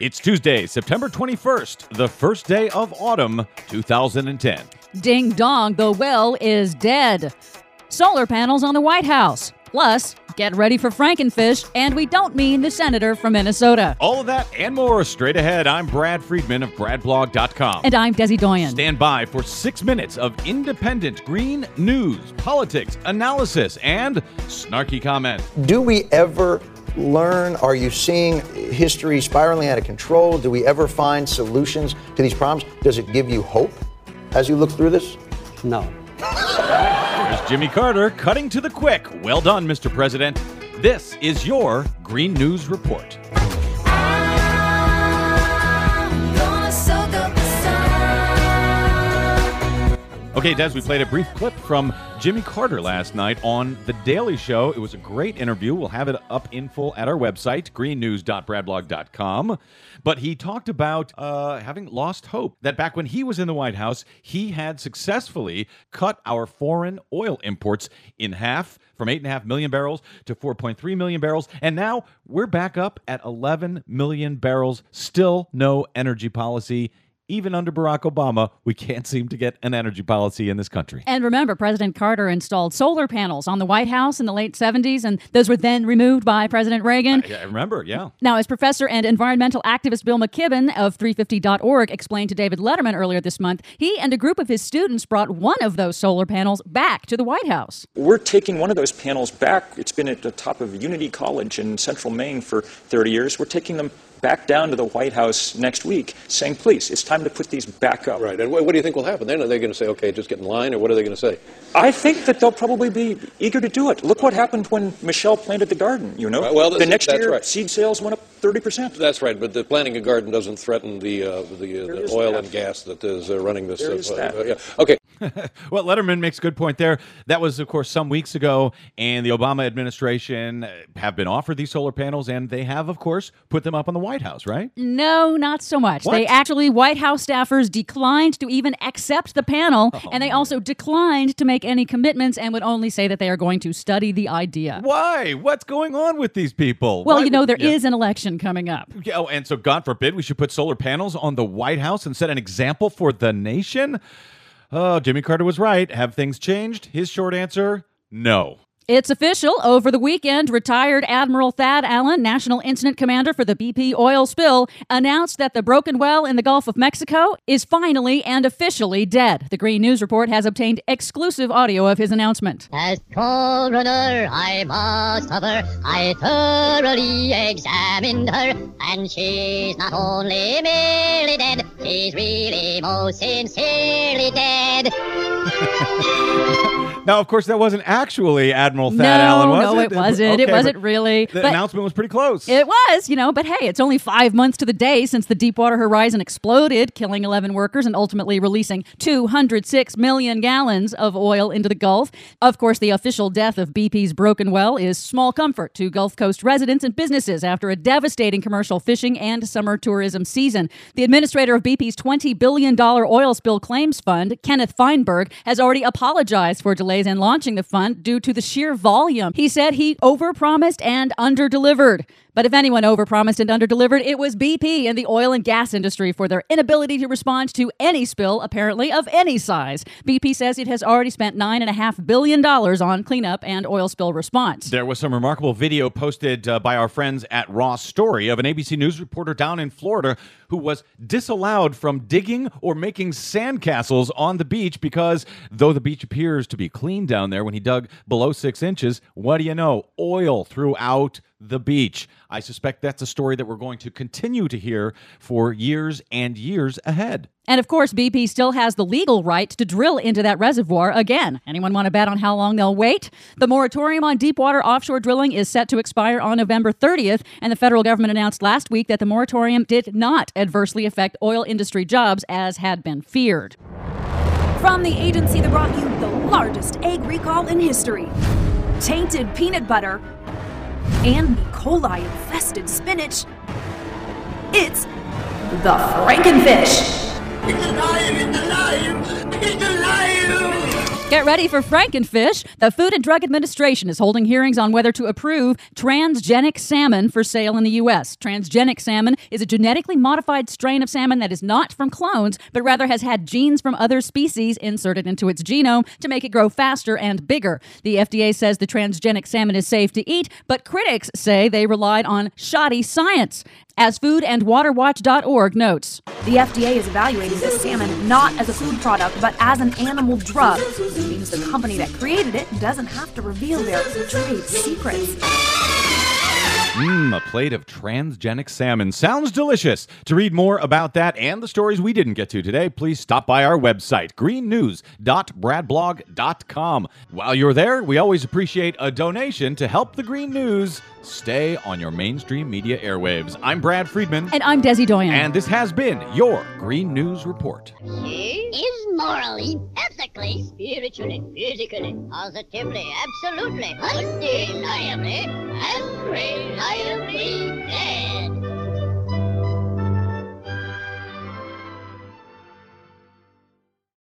It's Tuesday, September 21st, the first day of autumn 2010. Ding dong, the well is dead. Solar panels on the White House. Plus, get ready for Frankenfish, and we don't mean the senator from Minnesota. All of that and more straight ahead. I'm Brad Friedman of BradBlog.com. And I'm Desi Doyen. Stand by for six minutes of independent green news, politics, analysis, and snarky comment. Do we ever learn? Are you seeing history spiraling out of control? Do we ever find solutions to these problems? Does it give you hope as you look through this? No. There's Jimmy Carter cutting to the quick. Well done, Mr. President. This is your Green News Report. Okay, Des, we played a brief clip from Jimmy Carter last night on The Daily Show. It was a great interview. We'll have it up in full at our website, greennews.bradblog.com. But he talked about uh, having lost hope that back when he was in the White House, he had successfully cut our foreign oil imports in half from 8.5 million barrels to 4.3 million barrels. And now we're back up at 11 million barrels. Still no energy policy even under Barack Obama, we can't seem to get an energy policy in this country. And remember, President Carter installed solar panels on the White House in the late 70s, and those were then removed by President Reagan. Uh, I, I remember, yeah. Now, as professor and environmental activist Bill McKibben of 350.org explained to David Letterman earlier this month, he and a group of his students brought one of those solar panels back to the White House. We're taking one of those panels back. It's been at the top of Unity College in central Maine for 30 years. We're taking them back down to the White House next week saying, please, it's time to put these back up. Right. And what, what do you think will happen then? Are they going to say, okay, just get in line, or what are they going to say? I think that they'll probably be eager to do it. Look what happened when Michelle planted the garden, you know? Right, well, the next year, right. seed sales went up 30%. That's right, but the planting a garden doesn't threaten the, uh, the, uh, the oil that. and gas that is uh, running this. There is that. yeah. Okay. well, Letterman makes a good point there. That was, of course, some weeks ago, and the Obama administration uh, have been offered these solar panels, and they have, of course, put them up on the White House, right? No, not so much. What? They actually, White House staffers declined to even accept the panel, Oh, and they also declined to make any commitments and would only say that they are going to study the idea. Why? What's going on with these people? Well, Why you know, there would- is an election coming up. Yeah, Oh, and so God forbid we should put solar panels on the White House and set an example for the nation? Oh, Jimmy Carter was right. Have things changed? His short answer no. It's official. Over the weekend, retired Admiral Thad Allen, National Incident Commander for the BP oil spill, announced that the broken well in the Gulf of Mexico is finally and officially dead. The Green News Report has obtained exclusive audio of his announcement. As coroner, I must cover. I thoroughly examined her, and she's not only merely dead, she's really most sincerely dead. Now, of course, that wasn't actually Admiral Thad no, Allen, was no, it? it wasn't. it wasn't really. The But announcement was pretty close. It was, you know, but hey, it's only five months to the day since the Deepwater Horizon exploded, killing 11 workers and ultimately releasing 206 million gallons of oil into the Gulf. Of course, the official death of BP's broken well is small comfort to Gulf Coast residents and businesses after a devastating commercial fishing and summer tourism season. The administrator of BP's $20 billion oil spill claims fund, Kenneth Feinberg, has already apologized for delays in launching the fund due to the sheer volume. He said he overpromised and underdelivered. But if anyone overpromised and underdelivered, it was BP and the oil and gas industry for their inability to respond to any spill, apparently of any size. BP says it has already spent $9.5 billion on cleanup and oil spill response. There was some remarkable video posted uh, by our friends at Raw Story of an ABC News reporter down in Florida who was disallowed from digging or making sandcastles on the beach because though the beach appears to be clean down there when he dug below six inches, what do you know? Oil throughout the beach. I suspect that's a story that we're going to continue to hear for years and years ahead. And of course, BP still has the legal right to drill into that reservoir again. Anyone want to bet on how long they'll wait? The moratorium on deepwater offshore drilling is set to expire on November 30th, and the federal government announced last week that the moratorium did not adversely affect oil industry jobs as had been feared. From the agency that brought you the largest egg recall in history tainted peanut butter and E. coli infested spinach, it's the Frankenfish. It's alive! It's alive! It's alive! Get ready for Frankenfish. The Food and Drug Administration is holding hearings on whether to approve transgenic salmon for sale in the U.S. Transgenic salmon is a genetically modified strain of salmon that is not from clones, but rather has had genes from other species inserted into its genome to make it grow faster and bigger. The FDA says the transgenic salmon is safe to eat, but critics say they relied on shoddy science. As foodandwaterwatch.org notes. The FDA is evaluating this salmon not as a food product, but as an animal drug. Which means the company that created it doesn't have to reveal their trade secrets. Mmm, a plate of transgenic salmon. Sounds delicious. To read more about that and the stories we didn't get to today, please stop by our website, greennews.bradblog.com. While you're there, we always appreciate a donation to help the Green News stay on your mainstream media airwaves. I'm Brad Friedman. And I'm Desi Doyen. And this has been your Green News Report. She is morally, ethically, spiritually, physically, positively, absolutely, undeniably, and reliably dead.